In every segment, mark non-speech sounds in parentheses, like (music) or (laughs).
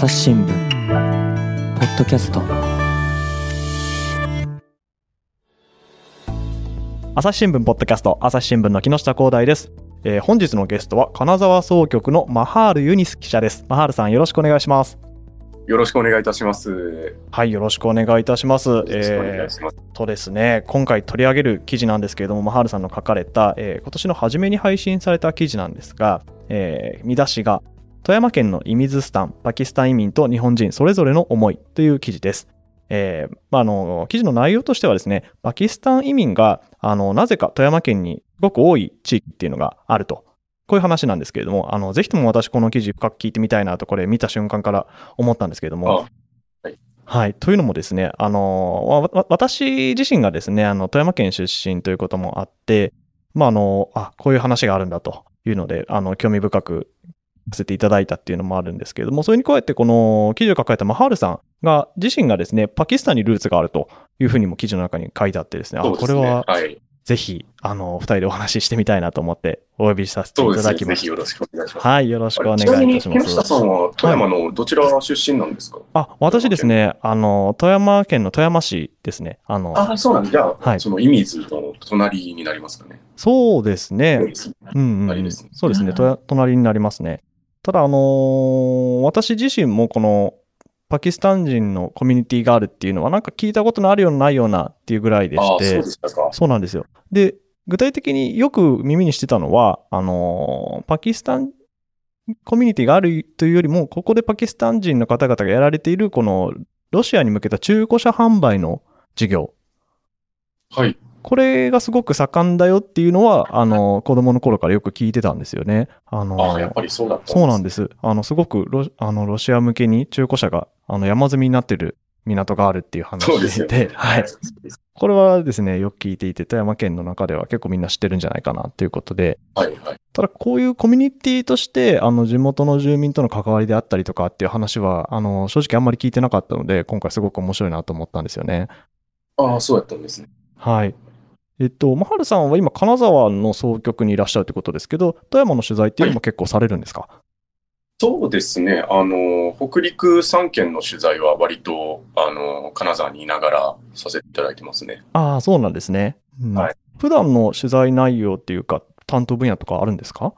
朝日新聞ポッドキャスト。朝日新聞ポッドキャスト朝日新聞の木下光大です、えー本日のゲストは金沢総局のマハールユニス記者です。マハールさんよろしくお願いします。よろしくお願いいたします。よはいよろしくお願いいたします。ろしくお願えいします。ーとですね今回取り上げる記事なんですけれどもマハールさんの書かれた、えー今年の初めに配信された記事なんですが、えー見出しが富山県のイミズスタンパキスタン移民と日本人それぞれの思いという記事ですえーまあ、あの記事の内容としてはですね、パキスタン移民があのなぜか富山県にすごく多い地域っていうのがあると。こういう話なんですけれども、あのぜひとも私、この記事深く聞いてみたいなと、これ見た瞬間から思ったんですけれども。あはいはい。というのもですね、あの私自身がですね、あの富山県出身ということもあって、まあ、あの、あ、こういう話があるんだというので、あの、興味深くせていただいたっていうのもあるんですけれども、それに加えてこの記事を書かれたマハールさんが自身がですね、パキスタンにルーツがあるというふうにも記事の中に書いてあってですね、すねこれははい。ぜひ、あの、二人でお話ししてみたいなと思ってお呼びさせてい。ただきました。ぜひよろしくお願いします。はい、よろしくお願いいちなみに、たします。木下さんは富山のどちら出身なんですか？あ、私ですね、あの、富山県の富山市ですね。あの、あ、そうなんだ。じゃあ、はいその、射水の隣になりますかね？そうですね。そうんうんうん隣ですねそうですね。隣になりますね。ただ、あのー私自身もこのパキスタン人のコミュニティがあるっていうのはなんか聞いたことのあるようなないようなっていうぐらいであ、してそう。そうなんですよ。で、具体的によく耳にしてたのは、あのーパキスタンコミュニティがあるというよりも、ここでパキスタン人の方々がやられている、このロシアに向けた中古車販売の事業。はい。これがすごく盛んだよっていうのは、あの、子供の頃からよく聞いてたんですよね。あの、あ、やっぱりそうだったそうなんですす。あの、すごくロあのロシア向けに中古車があの山積みになってる港があるっていう話でで、ね。はい。これはですね、よく聞いていて、富山県の中では結構みんな知ってるんじゃないかなということで、はい、はい。ただこういうコミュニティとして、あの、地元の住民との関わりであったりとかっていう話は、あの、正直あんまり聞いてなかったので、今回すごく面白いなと思ったんですよね。ああ、そうやったんですね。はい。えっと、マハルさんは今、金沢の総局にいらっしゃるということですけど、富山の取材っていうのも結構されるんですか、そうですね。あの、北陸3県の取材は割と、あの、金沢にいながらさせていただいてますね。ああ、そうなんですね。うんはい普段の取材内容っていうか、担当分野とかあるんですか？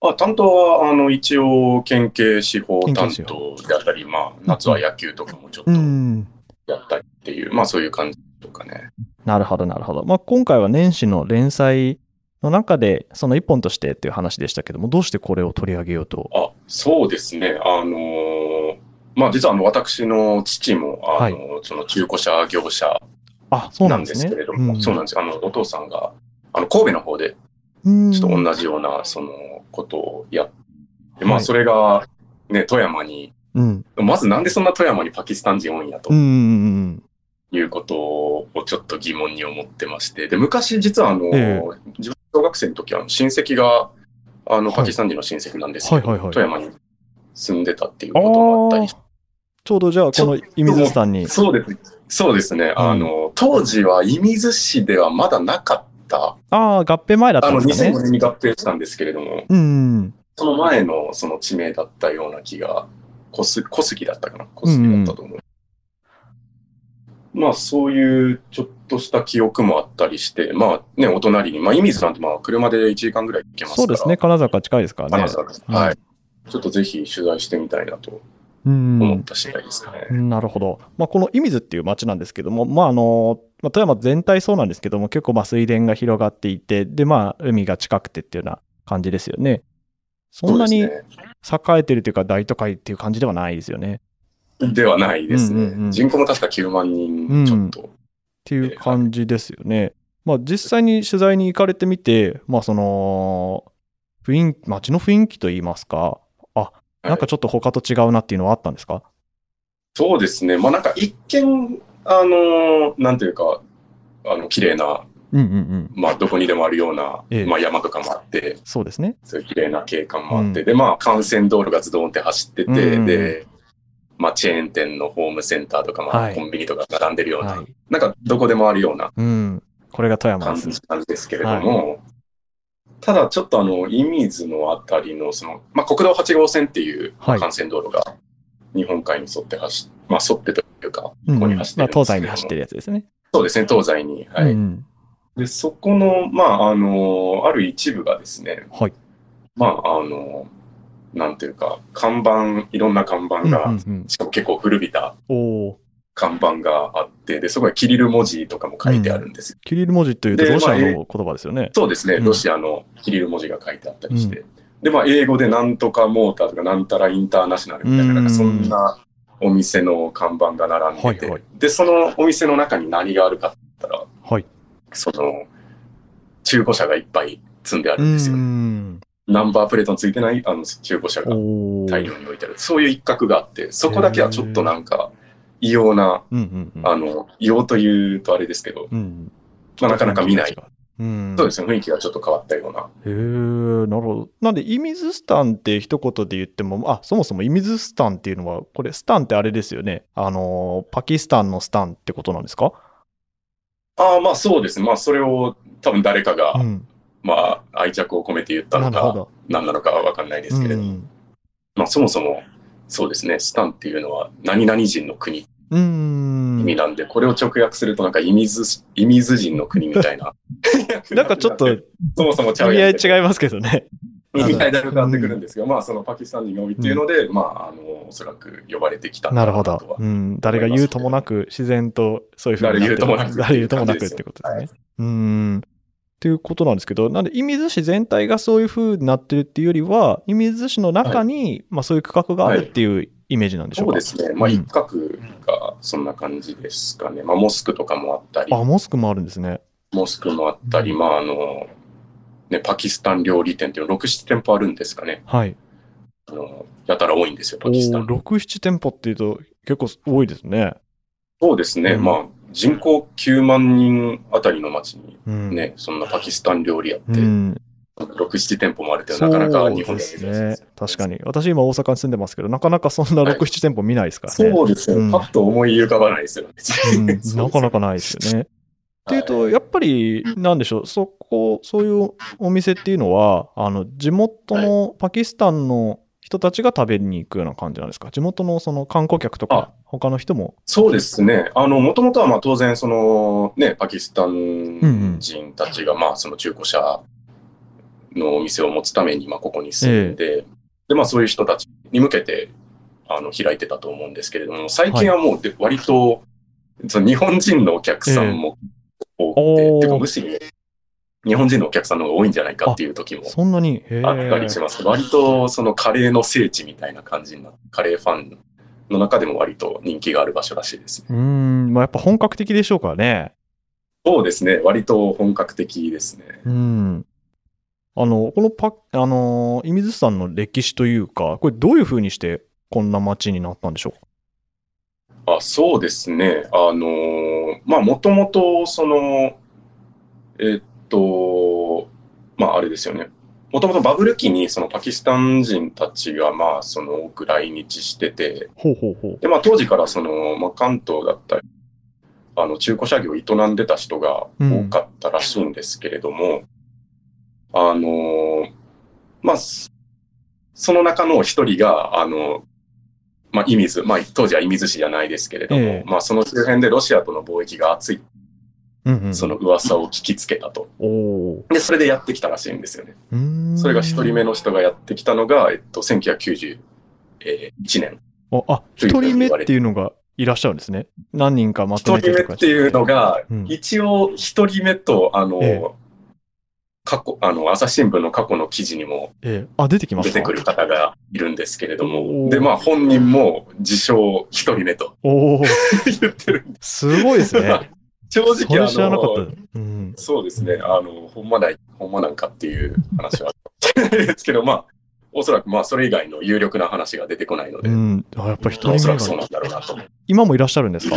あ担当は、あの、一応、県警司法担当であったり、まあ、夏は野球とかもちょっとうん。やったりっていう、まあ、そういう感じとかね。なるほど、なるほど。まあ、今回は年始の連載の中で、その一本としてっていう話でしたけども、どうしてこれを取り上げようと？あ、そうですね。あのーまあ、実は、あの、私の父も、あの、その中古車業者あ、そうななんんです。けれども、んそうなんです。あの、お父さんが、あの、神戸の方で、うんちょっと同じような、その、ことをやって、まあ、はいそれが、ね、富山に、うん。まずなんでそんな富山にパキスタン人多いんやとうんうんうんいうことをちょっと疑問に思ってまして、で、昔実はあの、え自分小学生の時はあの親戚が、あの、はいパキスタン人の親戚なんですけど、はいはいはい富山に住んでたっていううん。こともあったあありちょうどじゃあ、この射水さんに。そうです。そうですね。あの、当時は射水市ではまだなかった、ああ、合併前だったあの、んですかね2005。年に合併したんですけれども、うん。その前のその地名だったような気が、小杉だったかな？小杉だったと思う。まあそういうちょっとした記憶もあったりして、まあね、お隣に、まあ射水なんてまあ車で1時間ぐらい行けますから。そうですね。。金沢近いですからね。金沢です。はい。ちょっとぜひ取材してみたいなとうん。思った次第ですかね。なるほど。まあ、この射水っていう町なんですけども、まあ、あの、まあ、富山全体そうなんですけども、結構まあ水田が広がっていて、で、まあ、海が近くてっていうような感じですよね。そんなに栄えてるというか、大都会っていう感じではないですよね。ね。ではないですね。うんうんうん人口も確か9万人ちょっと。っていう感じですよね。まあ、実際に取材に行かれてみて、まあ、その、雰囲気、街の雰囲気といいますか、あ、なんかちょっと他と違うなっていうのはあったんですか、そうですね。まあなんか一見、あの、なんていうか、あの、綺麗な、うんうんうん。まあどこにでもあるような、ええまあ山とかもあって、そうですね。そういう綺麗な景観もあって、うんで、まあ幹線道路がズドンって走ってて、うんうんうんで、まあチェーン店のホームセンターとか、まはいあコンビニとか並んでるような、はい。なんかどこでもあるようなうん。これが富山です。感じですけれども、ただちょっとあの、射水のあたりの、その、まあ国道8号線っていうはい幹線道路が、日本海に沿って走っ、まあ沿ってというか、こうんこに走ってまあ、るん東西に走ってるやつですね。そうですね、東西に。はい。うんで、そこの、まあ、あの、ある一部がですね、はい。まあ、あの、なんていうか、看板、いろんな看板うんが、うんうんしかも結構古びた。看板があって、で、そこにキリル文字とかも書いてあるんですよ。キリル文字というとでロシアの言葉ですよね。そうですね、うんロシアのキリル文字が書いてあったりして。で、まあ、英語でなんとかモーターとか、なんたらインターナショナルみたいな、なんかそんなお店の看板が並んでて、はいはいで、そのお店の中に何があるかって言ったら、はい。その、中古車がいっぱい積んであうるんですよ。ん。ナンバープレートのついてないあの中古車が。大量に置いてある。そういう一角があって、そこだけはちょっとなんか、異様な、うんうんうん。あの、異様というとあれですけど、うん。まあ、なかなか見ない。うん。そうですね、雰囲気がちょっと変わったような。へえ、なるほど。なんで、イミズスタンって一言で言っても、あ、そもそもイミズスタンっていうのは、これ、スタンってあれですよね。あの、パキスタンのスタンってことなんですか？ああ、まあそうですね。まあそれを多分誰かが、うん。まあ愛着を込めて言ったのか。何なのかはわかんないですけれども、うんまあそもそも、そうですね、スタンっていうのは何々人の国。意味なんで、これを直訳するとなんかイミズ、イミズ人の国みたいな。(laughs) なんかちょっと、意そもそもちゃう味合い違いますけどね。意味合いだいぶ変わってくるんですけど、まあそのパキスタン人が多いっていうので、まああの、おそらく呼ばれてきたなるほ。どうん。誰が言うともなく、自然とそういうふうになってる誰言うともなく誰言うともなくってことですね。うーん。っていうことなんですけど、なんで、射水市全体がそういう風になってるっていうよりは、射水市の中に、まあそういう区画があるっていうイメージなんでしょうか？そうですね。まあうん一角がそんな感じですかね。まあモスクとかもあったり、あ、モスクもあるんですね。モスクもあったり、まああの、ね、パキスタン料理店っていうの6、7店舗あるんですかね。はい。あの、やたら多いんですよ、おパキスタン。6、7店舗っていうと結構多いですね。そうですね。うんまあ人口9万人あたりの町にうん。ね、そんなパキスタン料理やって、うん。6、7店舗もあるってなかなか日本でですね。確かに。私今大阪に住んでますけど、なかなかそんな6、はい7店舗見ないですからね。そうですうんね。パッと思い浮かばないですよね。うん (laughs) なかなかないですよね。っていうと、やっぱり、なんでしょう、そこ、そういうお店っていうのは、あの、地元のパキスタンの人たちが食べに行くような感じなんですか？地元のその観光客とか、他の人も？そうですね。あの、もともとはまあ当然、その、ね、パキスタン人たちが、まあ、その中古車のお店を持つために、まあ、ここに住んで、で、まあ、そういう人たちに向けて、あの、開いてたと思うんですけれども、最近はもうで、割と、その日本人のお客さんも多くて、えー。てか、むしろ、日本人のお客さんの方が多いんじゃないかっていう時もそんなに、へあったりします。割と、そのカレーの聖地みたいな感じになって、カレーファンの中でも割と人気がある場所らしいですね。うーん、まあやっぱ本格的でしょうからね。そうですね。割と本格的ですね。うん。あの、このパ、あの、射水さんの歴史というか、これどういうふうにしてこんな街になったんでしょうあそうですね。あのーまあ、もともと、その、えっと、まあ、あれですよね。もともとバブル期に、そのパキスタン人たちが、まあ、その、多く来日してて、ほうほうほう。で、まあ、当時から、その、まあ、関東だったり、あの、中古車業を営んでた人が多かったらしいんですけれども、あのーまあ、そその中の一人が、あの、まあ、射水、まあ、当時は射水市じゃないですけれども、ええまあ、その周辺でロシアとの貿易が熱い、うんうん。その噂を聞きつけたと。で、それでやってきたらしいんですよね。それが一人目の人がやってきたのが、えっと、1991年。あ、あ一人目っていうのがいらっしゃるんですね。何人かまと一人めてとか目っていうのが、うん一応一人目と、あの、ええ過去、あの、朝日新聞の過去の記事にもええあ、出てきますか？出てくる方がいるんですけれどおも、ーで、まあ本人も自称一人目と (laughs) 言ってる。すごいですね (laughs) 正そ直、あの、。うん。そうですね、あの、ほんまない、ほんまなんかっていう話はあるですけど、まあ、おそらくまあそれ以外の有力な話が出てこないので、うん。あ、やっぱ一まあおそらくそうなんだろうなと。今もいらっしゃるんですか？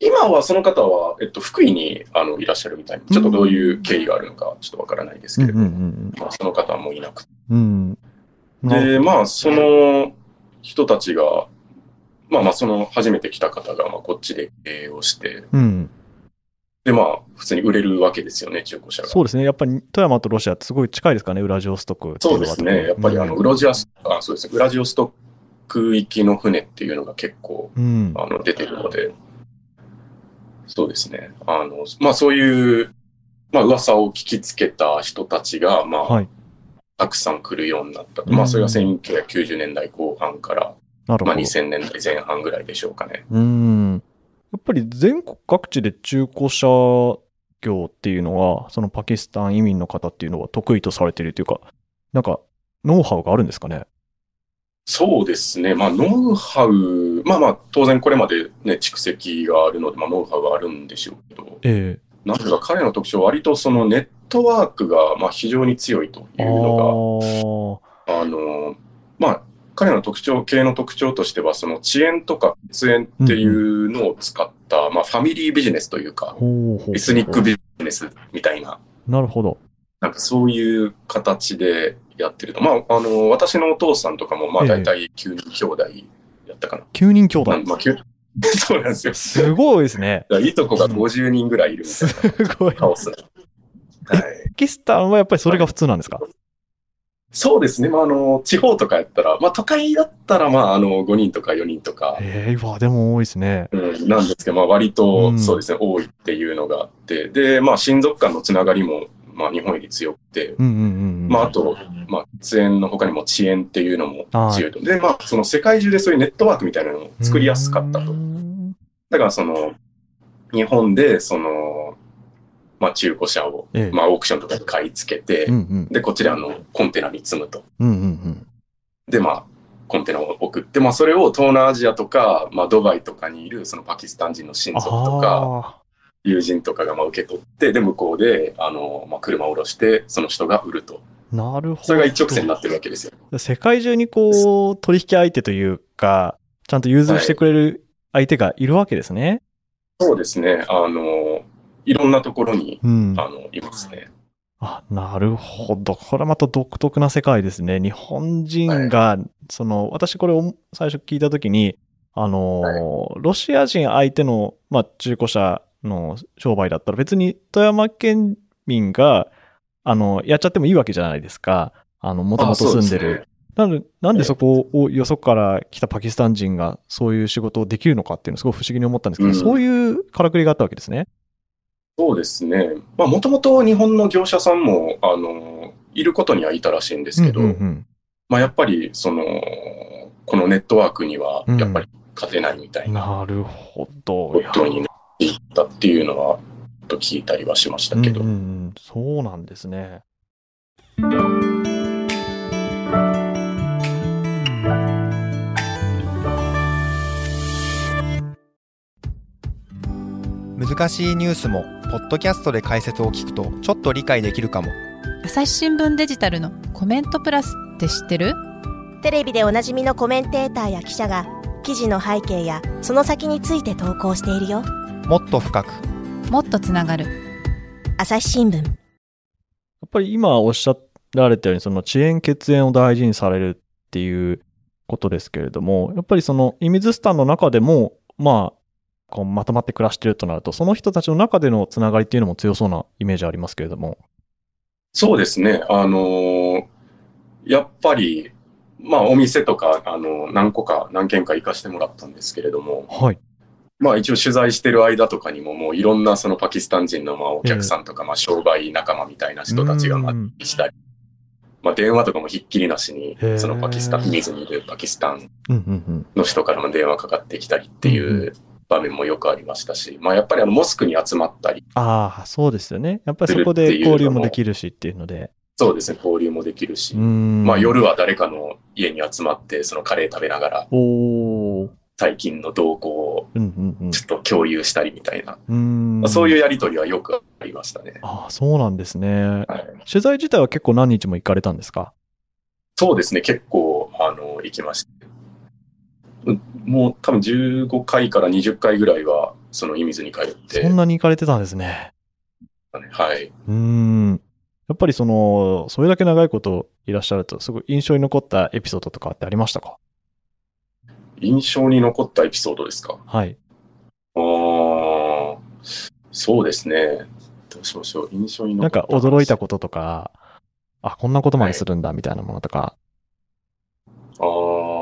今はその方は、えっと、福井にあのいらっしゃるみたいに、ちょっとどういう経緯があるのかちょっとわからないですうんうんけれども、まあ、その方はもういなくて。うんで、まあ、その人たちが、まあまあ、その初めて来た方が、まあ、こっちで経営をして、うん。で、まあ、普通に売れるわけですよね、中古車が。そうですね。やっぱり富山とロシアってすごい近いですかね、ウラジオストクそうですね。やっぱりあの、ウラジオス、あ、そうですね。ウラジオスト空行きの船っていうのが結構うん。あの出てるので、そうですね。あの、まあそういう、まあ噂を聞きつけた人たちが、まあ、はい。たくさん来るようになったまあそれが1990年代後半から、まあなるほど。2000年代前半ぐらいでしょうかね。うん。やっぱり全国各地で中古車業っていうのは、そのパキスタン移民の方っていうのは得意とされているというか、なんか、ノウハウがあるんですかね？そうですね。まあノウハウ、まあまあ当然これまでね、蓄積があるので、まあノウハウはあるんでしょうけど、えなんか彼の特徴は割とそのネットワークがまあ非常に強いとえいうのが、あの、まあ、彼の特徴、系の特徴としては、その遅延とか血縁っていうのを使った、まあ、ファミリービジネスというか、エスニックビジネスみたいな、なるほど。なんかそういう形でやってると。まあ、あの、私のお父さんとかも、まあ、ええ大体9人兄弟やったかな。9人兄弟まあ、。まあ、9 (laughs) そうなんですよ。すごいですね。いとこが50人ぐらいいるみたすいなごい。カオスな。はい。パキスタンはやっぱりそれが普通なんですか？そうですね。まあ、あの、地方とかやったら、まあ、都会だったら、まあ、あの、5人とか4人とか、ええわ、でも多いですね。うん、なんですけど、まあ、割うと、んそうですね、多いっていうのがあって、で、まあ、親族間のつながりも、まあ、日本より強くて、うんうんうんうん。まあ、あと、まあ、血縁の他にも遅延っていうのも強いと。で、まあ、その世界中でそういうネットワークみたいなのを作りやすかったとう。んだから、その、日本で、その、まあ、中古車を、ええまあ、オークションとかで買い付けて、うんうん。で、こちらのコンテナに積むと。うんうんうん。で、まあ、コンテナを送って、まあ、それを東南アジアとか、まあ、ドバイとかにいる、そのパキスタン人の親族とか、あ友人とかがまあ受け取って、で、向こうで、あの、まあ、車を下ろして、その人が売ると。あ、なるほど。それが一直線になってるわけですよ。世界中にこう、取引相手というか、ちゃんと融通してくれる相手がいるわけですね。そうですね。あの、いろんなところに、うん。あの、いますね。あ、なるほど。これまた独特な世界ですね。日本人が、その、私これを最初聞いたときに、あの、ロシア人相手の、まあ、中古車の商売だったら別に富山県民が、あの、やっちゃってもいいわけじゃないですか。あの、もともと住んでる。なんで、なんでそこをよそから来たパキスタン人がそういう仕事をできるのかっていうのすごい不思議に思ったんですけど、うんそういうからくりがあったわけですね。そうですね。まあ、もともと日本の業者さんも、あの、いることにはいたらしいんですけど、うんうんうんまあ、やっぱり、その、このネットワークには、うんやっぱり勝てないみたいななるほど。ことになっていったっていうのは、ちょっと聞いたりはしましたけど。うんうんうん、そうなんですね。難しいニュースもポッドキャストで解説を聞くとちょっと理解できるかも。朝日新聞デジタルのコメントプラスって知ってる？テレビでおなじみのコメンテーターや記者が記事の背景やその先について投稿しているよ。もっと深く。もっとつながる。朝日新聞。やっぱり今おっしゃられたように、その遅延血縁を大事にされるっていうことですけれども、やっぱりそのイミズスタンの中でも、まあ、こうまとまって暮らしてるとなると、その人たちの中でのつながりっていうのも強そうなイメージありますけれども。そうですね。あのーやっぱり、まあ、お店とか、あの何個か、何軒か行かしてもらったんですけれども、はい。まあ、一応取材してる間とかにも、もういろんなそのパキスタン人のまあお客さんとか、まあ、商売仲間みたいな人たちがまあうんしたり、まあ、電話とかもひっきりなしにそのパキスタン、水にいるパキスタン。の人からも電話かかってきたりっていう場面もよくありましたし、まあ、やっぱりあの、モスクに集まったり、ああ、そうですよね。やっぱりそこで交流もできるしっていうので。そうですね、交流もできるし、うん。まあ、夜は誰かの家に集まって、そのカレー食べながら。最近の動向をうんうんうんちょっと共有したりみたいな、うん。まあそういうやりとりはよくありましたね。ああ、そうなんですね。はい、取材自体は結構何日も行かれたんですか？そうですね、結構、あの、行きました。うんもう多分15回から20回ぐらいは、その、射水に通って、そんなに行かれてたんですね。はい。うーん。やっぱりその、それだけ長いこといらっしゃると、すごい印象に残ったエピソードとかってありましたか？印象に残ったエピソードですか？はい。あーそうですね。どうしましょう。印象になん残ったか驚いたこととか、あ、こんなことまでするんだみたいなものとか。あー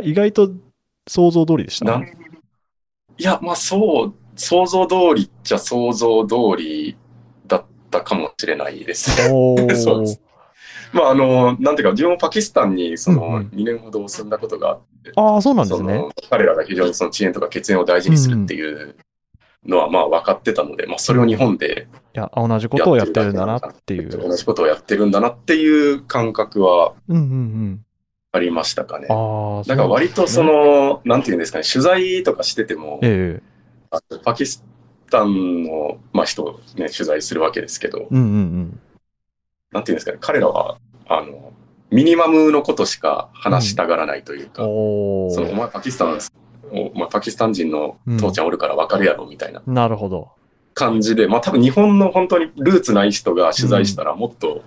が意外と想像通りでした。いや、まあそう、想像通りっちゃ想像通りだったかもしれないです (laughs) そうですまああの、なんていうか、自分もパキスタンにそのうんうん2年ほど住んだことがあって、ああ、そうなんですね。彼らが非常にその遅延とか血縁を大事にするっていうのはまあ分かってたので、まあそれを日本でいや、同じことをやってるんだなっていう。同じことをやってるんだなっていう感覚はうんうんうん。ありましたかね。ああ、だから割とその、の、なんていうんですかね、取材とかしてても、ええあパキスタンの、まあ、人を、ね、取材するわけですけど、うんうんうん。なんていうんですかね、彼らは、あの、ミニマムのことしか話したがらないというか、おそのおー前パキスタンお前パキスタン人の父ちゃんおるから分かるやろみたいななるほど。感じで、まあ多分日本の本当にルーツない人が取材したらもっと、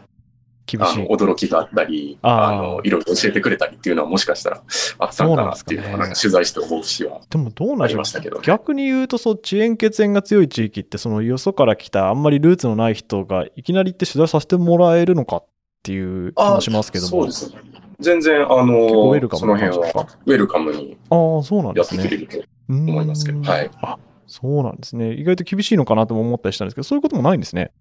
厳しい。驚きがあったりあの、いろいろ教えてくれたりっていうのはもしかしたらあったのかなっていうのは、そうなんですかね取材して思うしはでもどうなんあでしょうりましたけど、ね。逆に言うと、そう、遅延血縁が強い地域って、そのよそから来たあんまりルーツのない人がいきなり行って取材させてもらえるのかっていう気もしますけども。そうですね。全然、あのその辺は、ウェルカムにああ、そうなんやっですね。てくれると思思いますけど、はい。あ、そうなんですね。意外と厳しいのかなとも思ったりしたんですけど、そういうこともないんですね。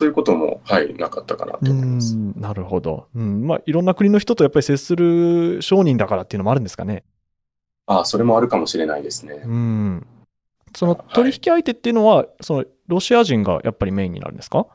そういうことも、はい、なかったかなとう思います。ん、なるほど。うん。まあ、いろんな国の人とやっぱり接する商人だからっていうのもあるんですかね。ああ、それもあるかもしれないですね。うん。そのはい取引相手っていうのは、そのロシア人がやっぱりメインになるんですか？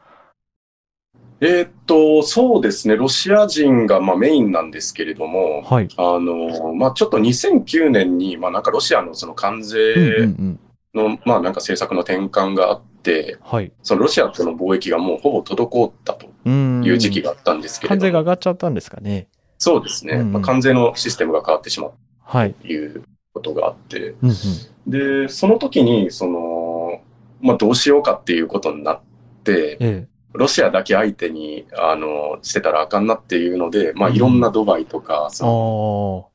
えーっと、そうですね、ロシア人がまあメインなんですけれども、はい。あの、まあちょっと2009年に、まあなんかロシアのその関うんうん税うん。の、まあなんか政策の転換があって、はい。そのロシアとの貿易がもうほぼ滞ったとうん。いう時期があったんですけれども、関税が上がっちゃったんですかね。そうですね、うんうんまあ関税のシステムが変わってしまうはい。ということがあって、うんうん。で、その時に、その、まあどうしようかっていうことになって、えロシアだけ相手に、あの、してたらあかんなっていうので、まあうんいろんなドバイとか、え。そのあ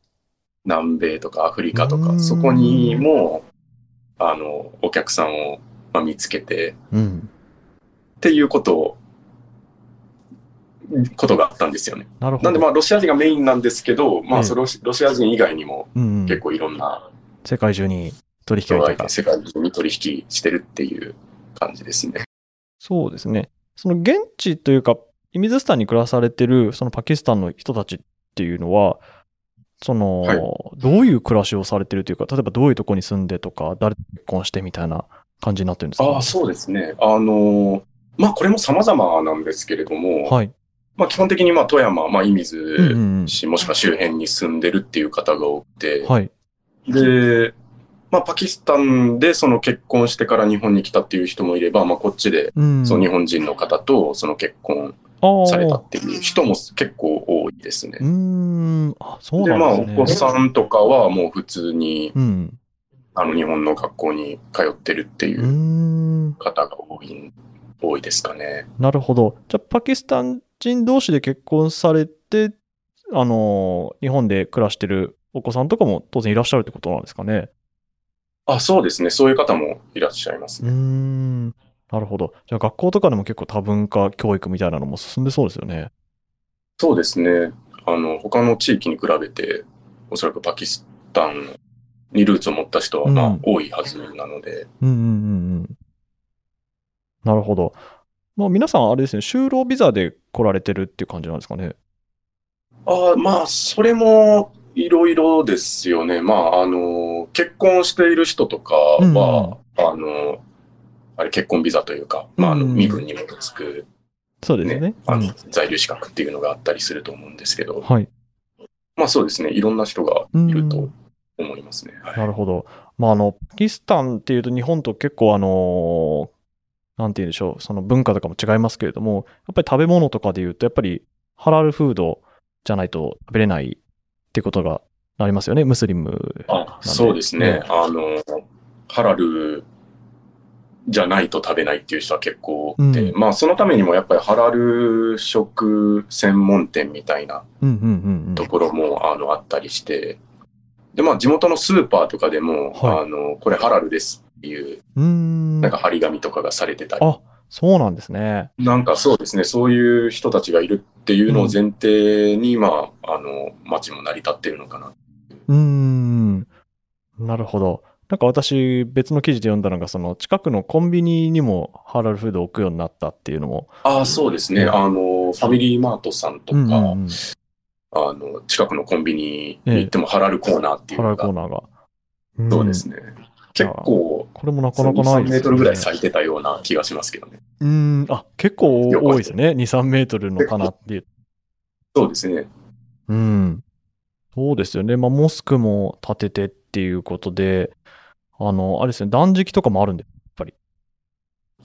南米とかアフリカとか、うんそこにも、あの、お客さんを、まあ、見つけて、あ。うん。っていうことを、ことがあったんですよね。なるほど。なんでまあロシア人がメインなんですけど、まええあそれをロシア人以外にもうんうん結構いろんな世界中に取引人がいて、相手が。世界中に取引してるっていう感じですね。そうですね。その現地というか、イミズスタンに暮らされてる、そのパキスタンの人たちっていうのは、その、はいどういう暮らしをされてるというか、例えばどういうとこに住んでとか、誰と結婚してみたいな感じになってるんですか？ああ、そうですね。あの、まあこれも様々なんですけれども、はい。まあ基本的にまあ富山、まあ射うん水うん市、もしくは周辺に住んでるっていう方が多くて、うん。はい。で、まあ、パキスタンでその結婚してから日本に来たっていう人もいれば、まあ、こっちでうん。その日本人の方とその結婚あされたあっていう人も結構多いですねう。ーん。あ、そうで、まあ、なんですね。お子さんとかはもう普通に、うん。あの、日本の学校に通ってるっていう方が多い、多いですかね。なるほど。じゃあ、パキスタン人同士で結婚されて、あの、日本で暮らしてるお子さんとかも当然いらっしゃるってことなんですかね。あ、そうですね。そういう方もいらっしゃいますね。ん。なるほど。じゃあ学校とかでも結構多文化教育みたいなのも進んでそうですよね。そうですね。あの、他の地域に比べて、おそらくパキスタンにルーツを持った人は、まあうん、多いはずなので、うんうんうんうん。なるほど。まあ皆さんあれですね、就労ビザで来られてるっていう感じなんですかね？ああ、まあ、それもいろいろですよね。まあ、あの、結婚している人とかは、あの、あれ結婚ビザというか、まあ、あの、うん身分に基づくね、そうですね。あのうん、在留資格っていうのがあったりすると思うんですけど、はい。まあそうですね。いろんな人がいるとうん思いますね。はいなるほど。まああの、パキスタンっていうと日本と結構あの、なんて言うんでしょう、その文化とかも違いますけれども、やっぱり食べ物とかで言うと、やっぱりハラルフードじゃないと食べれないってことがありますよね、ムスリム。あ、そうですね。あの、ハラルじゃないと食べないっていう人は結構多くて、うまあそのためにもやっぱりハラル食専門店みたいなうんうんうんうんところも、あのあったりして、で、まあ地元のスーパーとかでも、はいあの、これハラルですっていう、うーん。なんか張り紙とかがされてたり、あ、そうなんですね。なんかそうですね、そういう人たちがいるっていうのを前提に、まあ、あの、街も成り立ってるのかな。うーん。なるほど。なんか私、別の記事で読んだのが、その近くのコンビニにもハラルフードを置くようになったっていうのも。ああ、そうですね。うんあの、ファミリーマートさんとか、うんうんうんあの、近くのコンビニに行ってもハラルコーナーっていうハラのが、ルコーナーが。そうですね。結構、これもなかなかない2、3ですメートルぐらい咲いてたような気がしますけどね。うーん。あ、結構多いですね。2、3メートルの棚っていう。そうですね。うん。そうですよね。まあ、モスクも建ててっていうことで、あの、あれですね、断食とかもあるんで、やっぱり。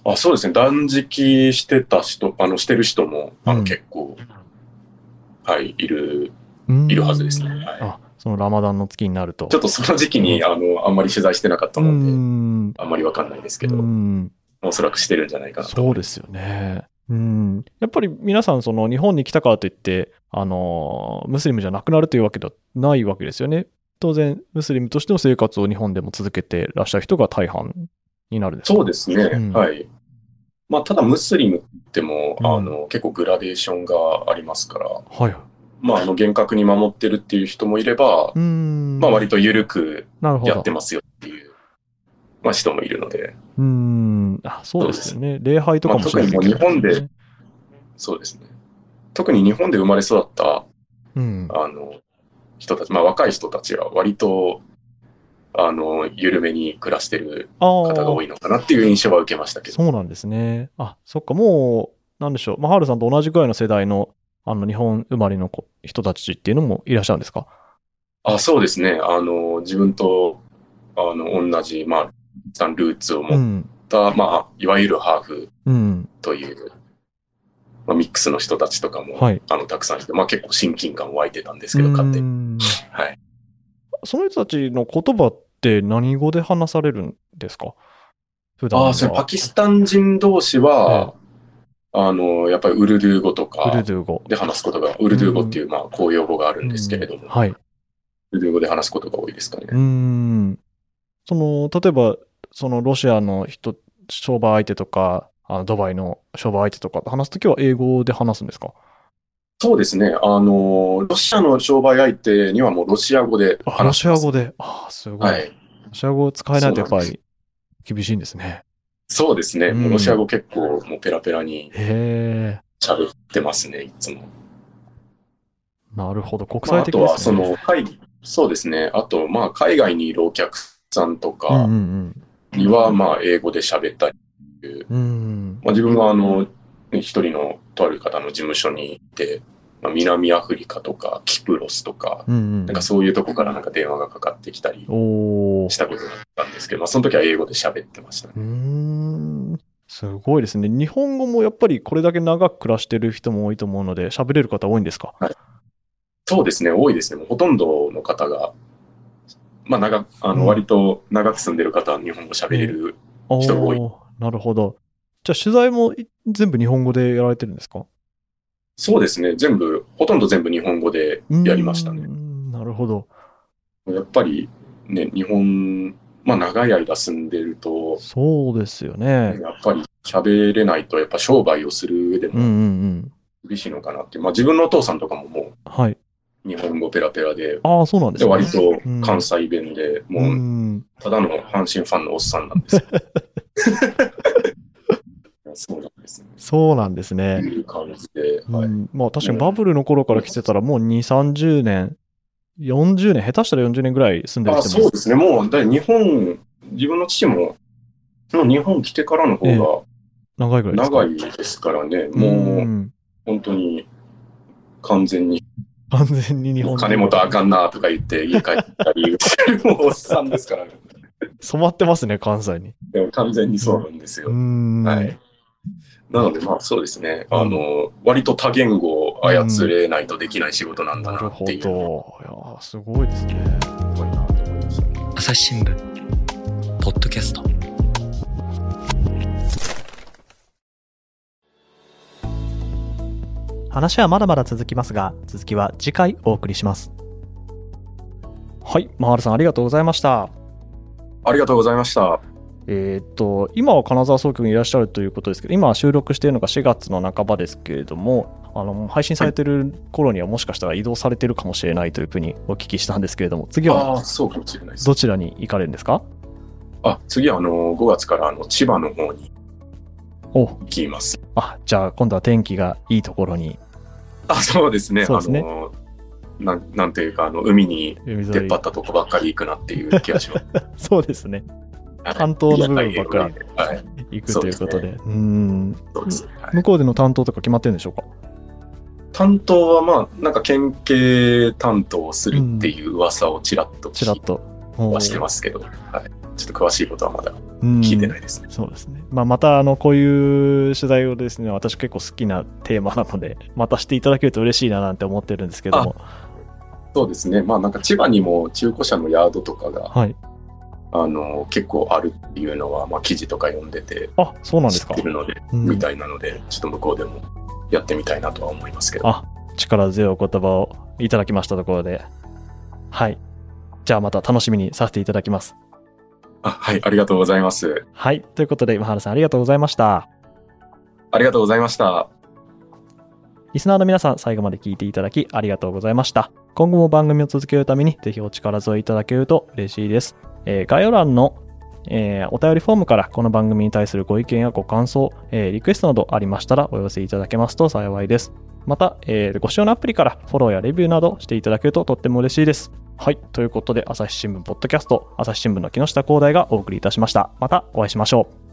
あ、そうですね。断食してた人、あの、してる人も、あの、うん結構、はい、いる、いるはずですね。はい。あ、そのラマダンの月になると。ちょっとその時期に、あの、あんまり取材してなかったうーもんで、ん。あんまりわかんないですけうど、ん。おそらくしてるんじゃないかなと。そうですよね。うん。やっぱり皆さん、その日本に来たからといって、あの、ムスリムじゃなくなるというわけではないわけですよね。当然、ムスリムとしての生活を日本でも続けてらっしゃる人が大半になるですか？そうですね。うんはい。まあ、ただムスリムっても、うんあの、結構グラデーションがありますから、はい。まあ、あの、厳格に守ってるっていう人もいれば、うーん。まあ、割と緩く。やってますよっていう、まあ、人もいるので、うーん。あ、そうですよね。礼拝とかもまあ特にもう日本でそうですね。特に日本で生まれ育った、うん。あの、人たち、まあ、若い人たちは割と、あの、緩めに暮らしてるあ方が多あ、いのかなっていう印象は受けましたけど。そうなんですね。あ、そっか、もう、なんでしょう。まあ、ハルさんと同じくらいの世代の、あの、日本生まれの子人たちっていうのもいらっしゃるんですか？あ、そうですね。あの、自分と、あの、同じ、まあ、ルーツをう持っん。た、まあ、いわゆるハーフうん。という、まあ、ミックスの人たちとかも、はい。あの、たくさんいて、まあ、結構親近感湧いてたんですけど、勝手に。に。はい。その人たちの言葉って何語で話されるんですか？普段はああ、それパキスタン人同士は、あの、やっぱりウルドゥー語とウかルドゥー語。で話すことが、ウルドゥー語っていう、まあ、公用語があるんですけれども、うんはい。ウルドゥー語で話すことが多いですかね。うーん。その、例えば、そのロシアの人、商売相手とか、あのドバイの商売相手とかと話すときは英語で話すんですか？そうですね。あの、ロシアの商売相手にはもうロシア語であ、ロ話します。シア語で？ああ、すごい。はい。ロシア語を使えないとやっぱり厳しいんですね。そうですね。うんロシア語結構もうペラペラに。喋ってますね、いつも。なるほど。国まあ、あ際的ですね。とは、その、海、そうですね。あと、まあ、海外にいるお客さんとかんには、まあ、英語で喋ったり、うん。うん。まあ、自分は、あの、ね一人のとある方の事務所に行って、まあ、南アフリカとか、キプロスとか、うんうん。なんかそういうとこからなんか電話がかかってきたりしたことがあったんですけど、まあ、その時は英語で喋ってましたね。うーん。すごいですね。日本語もやっぱりこれだけ長く暮らしてる人も多いと思うので、喋れる方多いんですか？そうですね、多いですね。もうほとんどの方が、まあ、長く、あうんの、割と長く住んでる方は日本語喋れる。人が多いおーなるほど。じゃあ取材もい全部日本語でやられてるんですか？そうですね、全部、ほとんど全部日本語でやりましたねなるほど。やっぱりね、日本、まあ長い間住んでると、そうですよね。やっぱり喋れないと、やっぱ商売をする上でうんうんうもん。厳しいのかなっていう。まあ自分のお父さんとかももはい。う日本語ペラペラで、ああ、そうなんですで、ね。割とうん関西弁で、う。もうんただの阪神ファンのおっさんなんですよ。(laughs) そうなんですね。そうなんですね。いう感じで、はい。うん、まあ確かにバブルの頃から来てたらもう2、30年、40年、下手したら40年ぐらい住んでるあ人もそうですね。もう、だい日本、自分の父も、もう日本来てからのええ方長いぐらいです長いですからね、もう、ん本当に完全に完全に日本金本あかんなとか言って家帰ったり、もうおっさんですからね。染まってますね、関西に。でも完全にそうなんですよ。んはい。なので、まあそうですね。あの、割と多言語を操れないとできない仕事なんだなるほど。いなっていうのやがーすごいですね。すごいなと思いました。朝日新聞ポッドキャスト話はまだまだ続きますが、続きは次回お送りします。はい、マハルさんありがとうございました。ありがとうございました。えっ、と、今は金沢総局にいらっしゃるということですけど、今収録しているのが4月の半ばですけれども、あの、配信されてる頃にはもしかしたら移動されてるかもしれないというふうにお聞きしたんですけれども、次あはあ、そうかもしれないです。どちらに行かれるんですか？あ、次はあの、5月からあの、千葉の方にお、行きます。あ、じゃあ今度は天気がいいところに、あ、そうですね。そうですねあの、なん、なんていうか、あの、海に出っ張ったとこばっかり行くなっていう気がします。(laughs) そうですね。はい担当の部分ばっかり。行くということで。うーん。向こうでの担当とか決まってるんでしょうか？担当はまあ、なんか県警担当をするっていう噂をちらっとちらっと。はしてますけど、はい。ちょっと詳しいことはまだうん聞いてないですね。そうですね。まあ、また、あの、こういう取材をですね、私結構好きなテーマなので、(laughs) またしていただけると嬉しいななんて思ってるんですけども。そうですね。まあなんか千葉にも中古車のヤードとかが、はい。あの、結構あるっていうのは、まあ記事とか読んでてあ、そうなんで知すかって。るので、うんみたいなので、ちょっと向こうでもやってみたいなとは思いますけど。あ、力強いお言葉をいただきましたところで。はい。じゃあまた楽しみにさせていただきます。あはい、ありがとうございます。はい。ということで、今原さんありがとうございました。ありがとうございました。リスナーの皆さん、最後まで聞いていただきありがとうございました。今後も番組を続けるために、ぜひお力添えいただけると嬉しいです。えー概要欄の、えーお便りフォームからこの番組に対するご意見やご感想、えーリクエストなどありましたらお寄せいただけますと幸いです。また、えーご使用のアプリからフォローやレビューなどしていただけるととっても嬉しいです。はい。ということで、朝日新聞ポッドキャスト、朝日新聞の木下光大がお送りいたしました。またお会いしましょう。